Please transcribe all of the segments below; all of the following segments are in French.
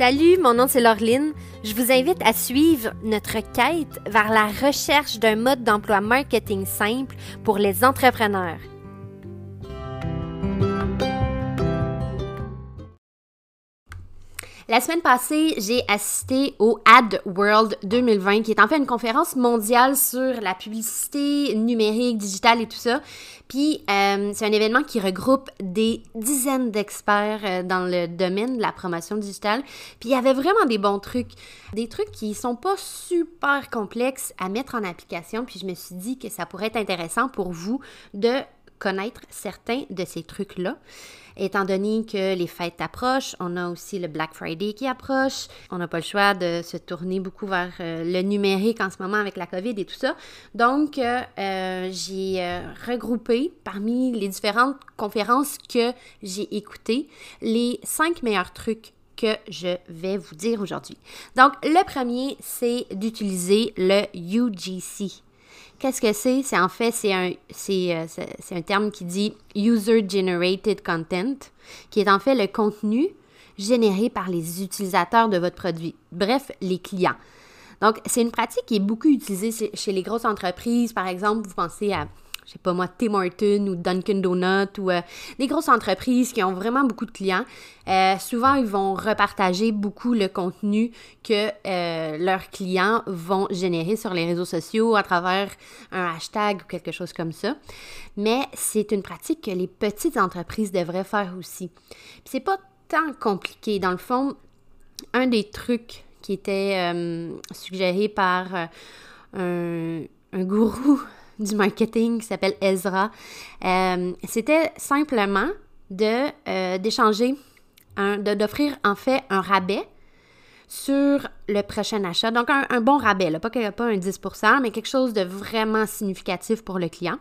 Salut, mon nom c'est Laureline. Je vous invite à suivre notre quête vers la recherche d'un mode d'emploi marketing simple pour les entrepreneurs. La semaine passée, j'ai assisté au Ad World 2020, qui est en fait une conférence mondiale sur la publicité numérique, digitale et tout ça. Puis, euh, c'est un événement qui regroupe des dizaines d'experts euh, dans le domaine de la promotion digitale. Puis, il y avait vraiment des bons trucs, des trucs qui sont pas super complexes à mettre en application. Puis, je me suis dit que ça pourrait être intéressant pour vous de connaître certains de ces trucs-là. Étant donné que les fêtes approchent, on a aussi le Black Friday qui approche. On n'a pas le choix de se tourner beaucoup vers euh, le numérique en ce moment avec la COVID et tout ça. Donc, euh, euh, j'ai regroupé parmi les différentes conférences que j'ai écoutées les cinq meilleurs trucs que je vais vous dire aujourd'hui. Donc, le premier, c'est d'utiliser le UGC. Qu'est-ce que c'est? C'est en fait, c'est un, euh, c'est, un terme qui dit User Generated Content, qui est en fait le contenu généré par les utilisateurs de votre produit, bref, les clients. Donc, c'est une pratique qui est beaucoup utilisée chez les grosses entreprises. Par exemple, vous pensez à je sais pas moi, Tim Hortons ou Dunkin' Donuts ou euh, des grosses entreprises qui ont vraiment beaucoup de clients, euh, souvent ils vont repartager beaucoup le contenu que euh, leurs clients vont générer sur les réseaux sociaux à travers un hashtag ou quelque chose comme ça. Mais c'est une pratique que les petites entreprises devraient faire aussi. c'est pas tant compliqué. Dans le fond, un des trucs qui était suggéré par un, un gourou du marketing qui s'appelle Ezra. Euh, c'était simplement de euh, d'échanger, d'offrir en fait un rabais sur le prochain achat. Donc, un, bon rabais, là, pas, pas un 10% mais quelque chose de vraiment significatif pour le client.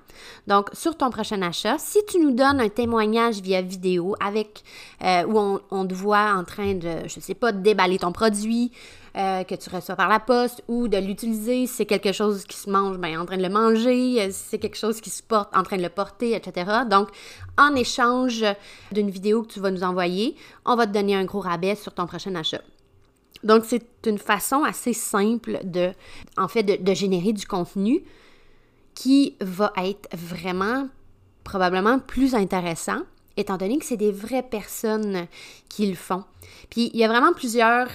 Donc, sur ton prochain achat, si tu nous donnes un témoignage via vidéo avec euh, où on, te voit en train de, je sais pas, de déballer ton produit, euh, que tu reçois par la poste ou de l'utiliser si c'est quelque chose qui se mange, bien, en train de le manger, euh, si c'est quelque chose qui se porte, en train de le porter, etc. Donc, en échange d'une vidéo que tu vas nous envoyer, on va te donner un gros rabais sur ton prochain achat. Donc, c'est une façon assez simple de, en fait, de, générer du contenu qui va être vraiment probablement plus intéressant étant donné que c'est des vraies personnes qui le font. Puis il y a vraiment plusieurs,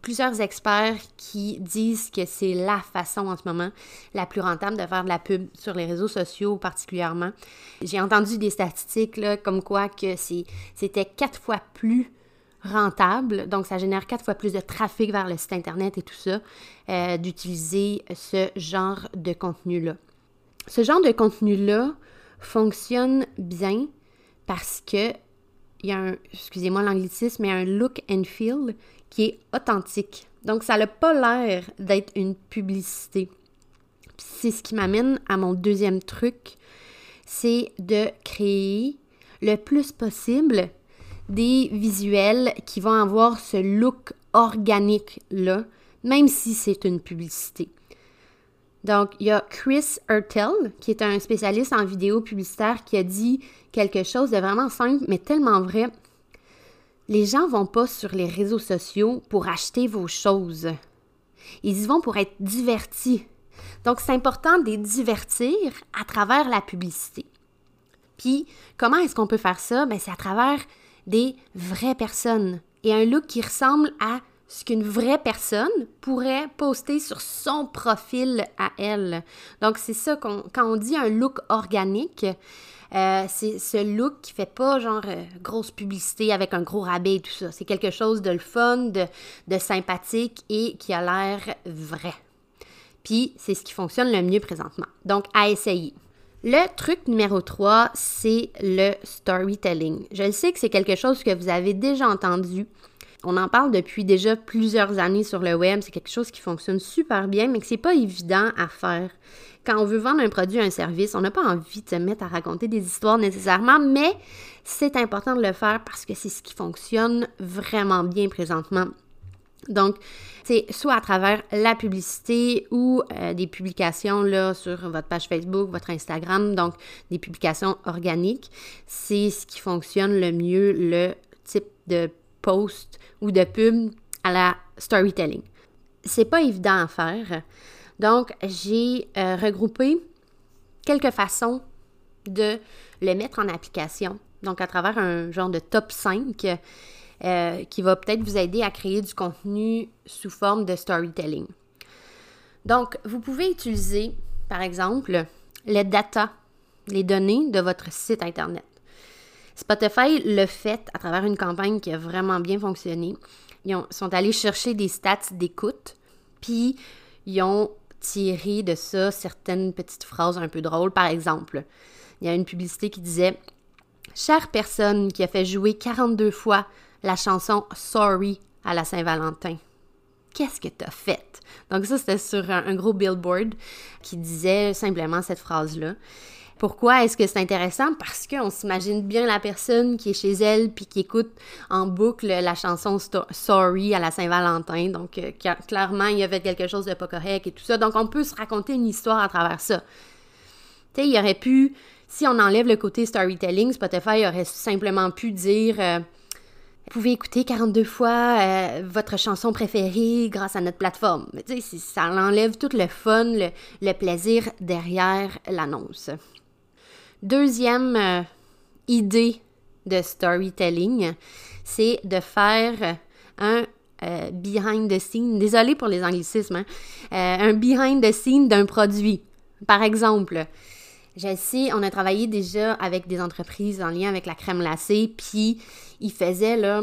plusieurs experts qui disent que c'est la façon en ce moment la plus rentable de faire de la pub sur les réseaux sociaux particulièrement. J'ai entendu des statistiques là, comme quoi que c'était quatre fois plus rentable, donc ça génère quatre fois plus de trafic vers le site internet et tout ça, euh, d'utiliser ce genre de contenu-là. Ce genre de contenu-là fonctionne bien parce que il y a un, excusez-moi l'anglicisme, mais un look and feel qui est authentique. Donc, ça n'a pas l'air d'être une publicité. C'est ce qui m'amène à mon deuxième truc, c'est de créer le plus possible des visuels qui vont avoir ce look organique-là, même si c'est une publicité. Donc, il y a Chris Ertel, qui est un spécialiste en vidéo publicitaire, qui a dit quelque chose de vraiment simple, mais tellement vrai. Les gens vont pas sur les réseaux sociaux pour acheter vos choses. Ils y vont pour être divertis. Donc, c'est important de les divertir à travers la publicité. Puis, comment est-ce qu'on peut faire ça? Ben, c'est à travers des vraies personnes et un look qui ressemble à ce qu'une vraie personne pourrait poster sur son profil à elle. Donc, c'est ça qu'on, quand on dit un look organique, euh, c'est ce look qui fait pas genre euh, grosse publicité avec un gros rabais et tout ça. C'est quelque chose de le fun, de, de sympathique et qui a l'air vrai. Puis, c'est ce qui fonctionne le mieux présentement. Donc, à essayer. Le truc numéro 3, c'est le storytelling. Je sais que c'est quelque chose que vous avez déjà entendu on en parle depuis déjà plusieurs années sur le web. C'est quelque chose qui fonctionne super bien, mais que c'est pas évident à faire. Quand on veut vendre un produit, un service, on n'a pas envie de se mettre à raconter des histoires nécessairement, mais c'est important de le faire parce que c'est ce qui fonctionne vraiment bien présentement. Donc, c'est soit à travers la publicité ou euh, des publications là, sur votre page Facebook, votre Instagram, donc des publications organiques. C'est ce qui fonctionne le mieux, le type de post ou de pub à la storytelling. C'est pas évident à faire. Donc, j'ai euh, regroupé quelques façons de le mettre en application. Donc, à travers un genre de top 5 euh, qui va peut-être vous aider à créer du contenu sous forme de storytelling. Donc, vous pouvez utiliser, par exemple, les data, les données de votre site Internet. Spotify le fait à travers une campagne qui a vraiment bien fonctionné. Ils sont allés chercher des stats d'écoute, puis ils ont tiré de ça certaines petites phrases un peu drôles. Par exemple, il y a une publicité qui disait Chère personne qui a fait jouer 42 fois la chanson Sorry à la Saint-Valentin. Qu'est-ce que t'as fait? Donc ça, c'était sur un, gros billboard qui disait simplement cette phrase-là. Pourquoi est-ce que c'est intéressant? Parce qu'on s'imagine bien la personne qui est chez elle puis qui écoute en boucle la chanson Sorry à la Saint-Valentin. Donc, euh, clairement, il y avait quelque chose de pas correct et tout ça. Donc, on peut se raconter une histoire à travers ça. Tu sais, il aurait pu, si on enlève le côté storytelling, Spotify aurait simplement pu dire euh, Vous pouvez écouter 42 fois euh, votre chanson préférée grâce à notre plateforme. Mais ça enlève tout le fun, le plaisir derrière l'annonce. Deuxième euh, idée de storytelling, c'est de faire un euh, behind the scene, désolé pour les anglicismes, hein, un behind the scene d'un produit. Par exemple, je on a travaillé déjà avec des entreprises en lien avec la crème glacée, puis ils faisaient, là,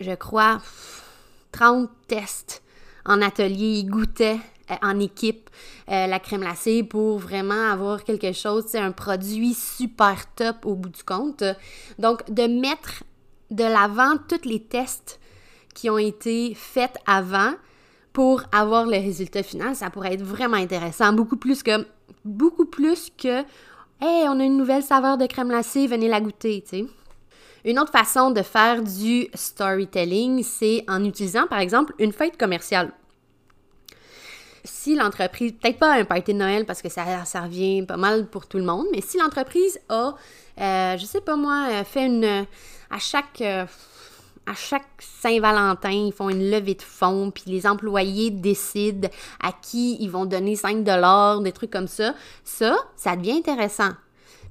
je crois, 30 tests en atelier, ils goûtaient euh, en équipe euh, la crème glacée pour vraiment avoir quelque chose, c'est un produit super top au bout du compte. Donc, de mettre de l'avant tous les tests qui ont été faits avant pour avoir le résultat final, ça pourrait être vraiment intéressant, beaucoup plus que beaucoup plus que Hey, on a une nouvelle saveur de crème glacée, venez la goûter, tu sais. Une autre façon de faire du storytelling, c'est en utilisant par exemple une fête commerciale si l'entreprise, peut-être pas un party de Noël parce que ça, revient pas mal pour tout le monde, mais si l'entreprise a, euh, je sais pas moi, euh, fait une, à chaque, euh, à chaque Saint-Valentin, ils font une levée de fonds, puis les employés décident à qui ils vont donner 5 dollars, des trucs comme ça, ça, ça devient intéressant.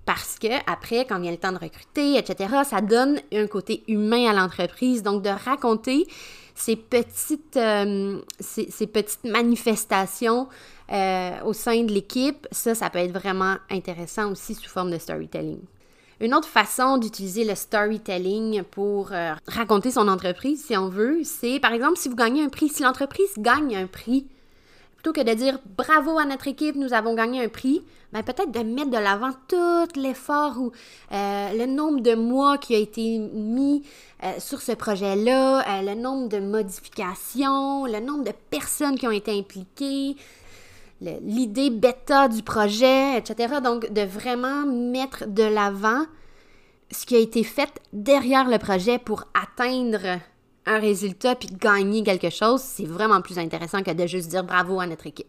Parce que après, quand a le temps de recruter, etc., ça donne un côté humain à l'entreprise. Donc, de raconter ces petites, euh, petites manifestations euh, au sein de l'équipe, ça, ça peut être vraiment intéressant aussi sous forme de storytelling. Une autre façon d'utiliser le storytelling pour euh, raconter son entreprise, si on veut, c'est par exemple si vous gagnez un prix, si l'entreprise gagne un prix, plutôt que de dire bravo à notre équipe, nous avons gagné un prix, ben peut-être de mettre de l'avant tout l'effort ou euh, le nombre de mois qui a été mis euh, sur ce projet-là, le nombre de modifications, le nombre de personnes qui ont été impliquées, l'idée bêta du projet, etc. Donc de vraiment mettre de l'avant ce qui a été fait derrière le projet pour atteindre un résultat puis gagner quelque chose, c'est vraiment plus intéressant que de juste dire bravo à notre équipe.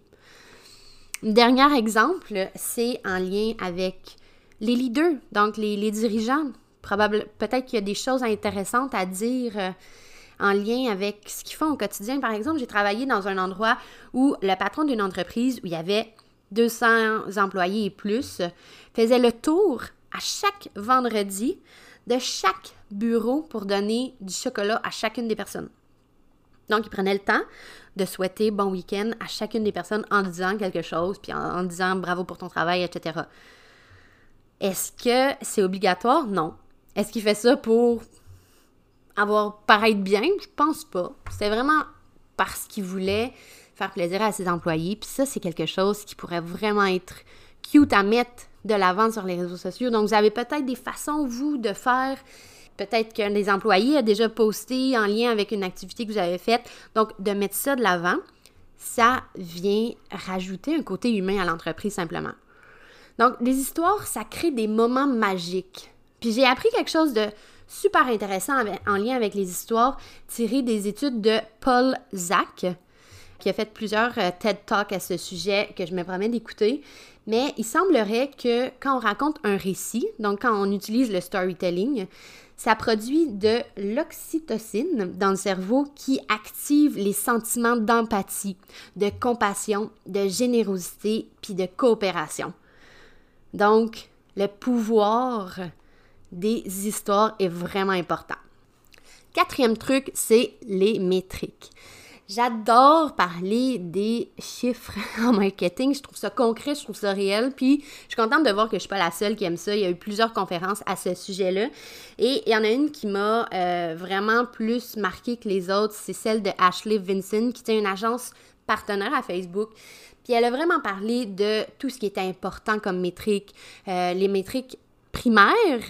Dernier exemple, c'est en lien avec les leaders, donc les, dirigeants. Peut-être qu'il y a des choses intéressantes à dire euh, en lien avec ce qu'ils font au quotidien. Par exemple, j'ai travaillé dans un endroit où le patron d'une entreprise où il y avait 200 employés et plus faisait le tour à chaque vendredi de chaque bureau pour donner du chocolat à chacune des personnes. Donc, il prenait le temps de souhaiter bon week-end à chacune des personnes en disant quelque chose, puis en, disant bravo pour ton travail, etc. Est-ce que c'est obligatoire? Non. Est-ce qu'il fait ça pour avoir paraître bien? Je pense pas. C'était vraiment parce qu'il voulait faire plaisir à ses employés. Puis ça, c'est quelque chose qui pourrait vraiment être cute à mettre de l'avant sur les réseaux sociaux. Donc, vous avez peut-être des façons, vous, de faire Peut-être qu'un des employés a déjà posté en lien avec une activité que vous avez faite. Donc, de mettre ça de l'avant, ça vient rajouter un côté humain à l'entreprise simplement. Donc, les histoires, ça crée des moments magiques. Puis j'ai appris quelque chose de super intéressant en lien avec les histoires tirées des études de Paul Zach, qui a fait plusieurs euh, TED Talks à ce sujet que je me promets d'écouter. Mais il semblerait que quand on raconte un récit, donc quand on utilise le storytelling, ça produit de l'oxytocine dans le cerveau qui active les sentiments d'empathie, de compassion, de générosité puis de coopération. Donc, le pouvoir des histoires est vraiment important. Quatrième truc, c'est les métriques. J'adore parler des chiffres en marketing. Je trouve ça concret, je trouve ça réel. Puis, je suis contente de voir que je suis pas la seule qui aime ça. Il y a eu plusieurs conférences à ce sujet-là. Et il y en a une qui m'a euh, vraiment plus marqué que les autres. C'est celle de Ashley Vincent, qui est une agence partenaire à Facebook. Puis elle a vraiment parlé de tout ce qui était important comme métriques, euh, les métriques primaires,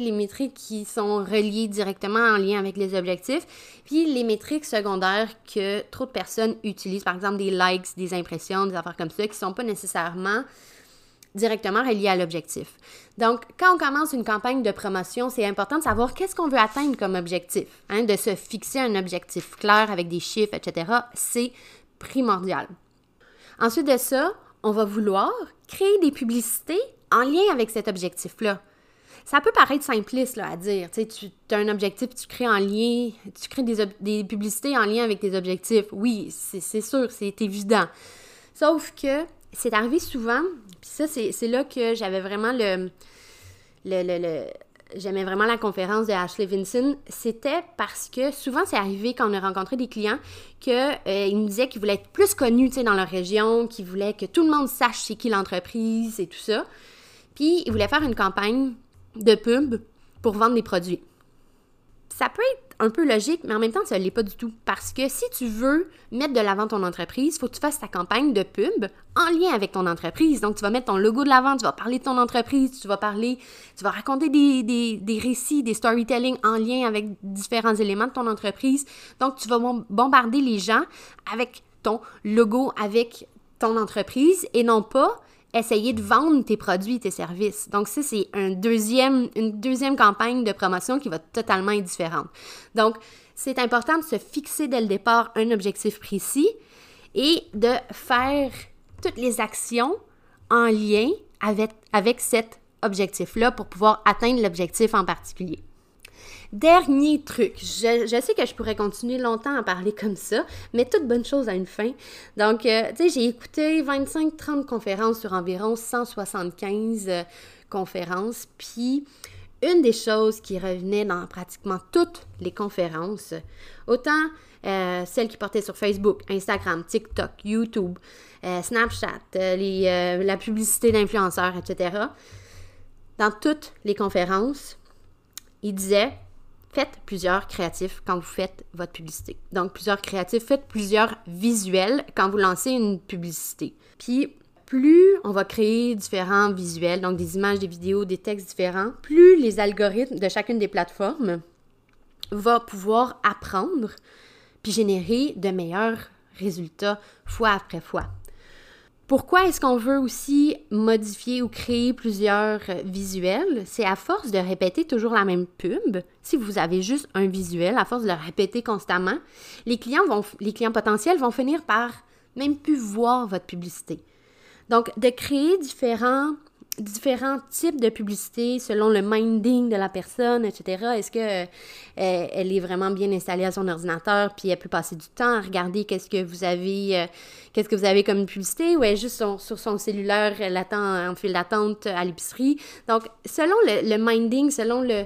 les métriques qui sont reliées directement en lien avec les objectifs, puis les métriques secondaires que trop de personnes utilisent, par exemple des likes, des impressions, des affaires comme ça, qui ne sont pas nécessairement directement reliées à l'objectif. Donc, quand on commence une campagne de promotion, c'est important de savoir qu'est-ce qu'on veut atteindre comme objectif, hein, de se fixer un objectif clair avec des chiffres, etc. C'est primordial. Ensuite de ça, on va vouloir créer des publicités en lien avec cet objectif-là ça peut paraître simpliste là, à dire. Tu tu as un objectif, tu crées en lien, tu crées des, des publicités en lien avec tes objectifs. Oui, c'est sûr, c'est évident. Sauf que c'est arrivé souvent, puis ça, c'est là que j'avais vraiment le. le, le, J'aimais vraiment la conférence de Ashley Vinson. C'était parce que souvent, c'est arrivé quand on a rencontré des clients qu'ils euh, nous disaient qu'ils voulaient être plus connus dans leur région, qu'ils voulaient que tout le monde sache c'est qui l'entreprise et tout ça. Puis, ils voulaient faire une campagne de pub pour vendre des produits. Ça peut être un peu logique, mais en même temps, ça ne l'est pas du tout. Parce que si tu veux mettre de l'avant ton entreprise, il faut que tu fasses ta campagne de pub en lien avec ton entreprise. Donc, tu vas mettre ton logo de l'avant, tu vas parler de ton entreprise, tu vas parler, tu vas raconter des, des, des récits, des storytelling en lien avec différents éléments de ton entreprise. Donc, tu vas bombarder les gens avec ton logo, avec ton entreprise et non pas essayer de vendre tes produits, tes services. Donc ça, c'est une deuxième campagne de promotion qui va totalement être différente. Donc, c'est important de se fixer dès le départ un objectif précis et de faire toutes les actions en lien avec, avec cet objectif-là pour pouvoir atteindre l'objectif en particulier. Dernier truc, je, sais que je pourrais continuer longtemps à parler comme ça, mais toute bonne chose a une fin. Donc, euh, tu sais, j'ai écouté 25-30 conférences sur environ 175 euh, conférences, puis une des choses qui revenait dans pratiquement toutes les conférences, autant euh, celles qui portaient sur Facebook, Instagram, TikTok, YouTube, Snapchat, la publicité d'influenceurs, etc. Dans toutes les conférences, il disait faites plusieurs créatifs quand vous faites votre publicité. Donc, plusieurs créatifs, faites plusieurs visuels quand vous lancez une publicité. Puis, plus on va créer différents visuels, donc des images, des vidéos, des textes différents, plus les algorithmes de chacune des plateformes vont pouvoir apprendre puis générer de meilleurs résultats fois après fois. Pourquoi est-ce qu'on veut aussi modifier ou créer plusieurs euh, visuels? C'est à force de répéter toujours la même pub. Si vous avez juste un visuel, à force de le répéter constamment, les clients, vont, les clients potentiels vont finir par même plus voir votre publicité. Donc, de créer différents différents types de publicités selon le minding de la personne, etc. Est-ce que euh, elle est vraiment bien installée à son ordinateur, puis elle peut passer du temps à regarder qu'est-ce que vous avez, euh, qu'est-ce que vous avez comme publicité, ou est juste sur, son cellulaire, elle attend en file d'attente à l'épicerie? Donc, selon le, minding, selon le,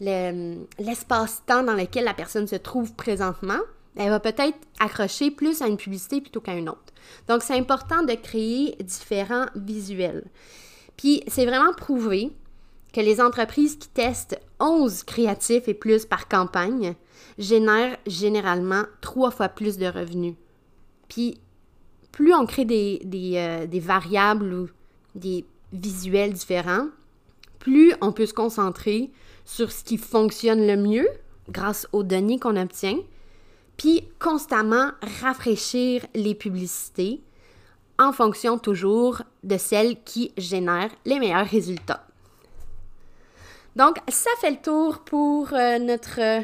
l'espace-temps dans lequel la personne se trouve présentement, elle va peut-être accrocher plus à une publicité plutôt qu'à une autre. Donc, c'est important de créer différents visuels. Puis c'est vraiment prouvé que les entreprises qui testent 11 créatifs et plus par campagne génèrent généralement trois fois plus de revenus. Puis plus on crée des, euh, des variables ou des visuels différents, plus on peut se concentrer sur ce qui fonctionne le mieux grâce aux données qu'on obtient, puis constamment rafraîchir les publicités en fonction toujours de celle qui génère les meilleurs résultats. Donc, ça fait le tour pour euh, notre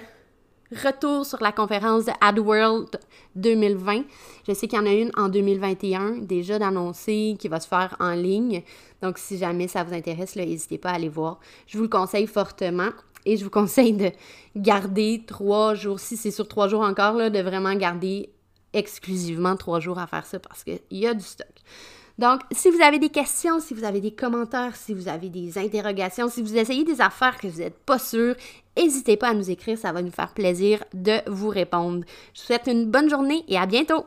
retour sur la conférence de AdWorld 2020. Je sais qu'il y en a une en 2021 déjà d'annoncer qui va se faire en ligne. Donc, si jamais ça vous intéresse, n'hésitez pas à aller voir. Je vous le conseille fortement. Et je vous conseille de garder trois jours, si c'est sur trois jours encore, de vraiment garder exclusivement trois jours à faire ça parce qu'il y a du stock. Donc, si vous avez des questions, si vous avez des commentaires, si vous avez des interrogations, si vous essayez des affaires que vous n'êtes pas sûr, n'hésitez pas à nous écrire, ça va nous faire plaisir de vous répondre. Je vous souhaite une bonne journée et à bientôt!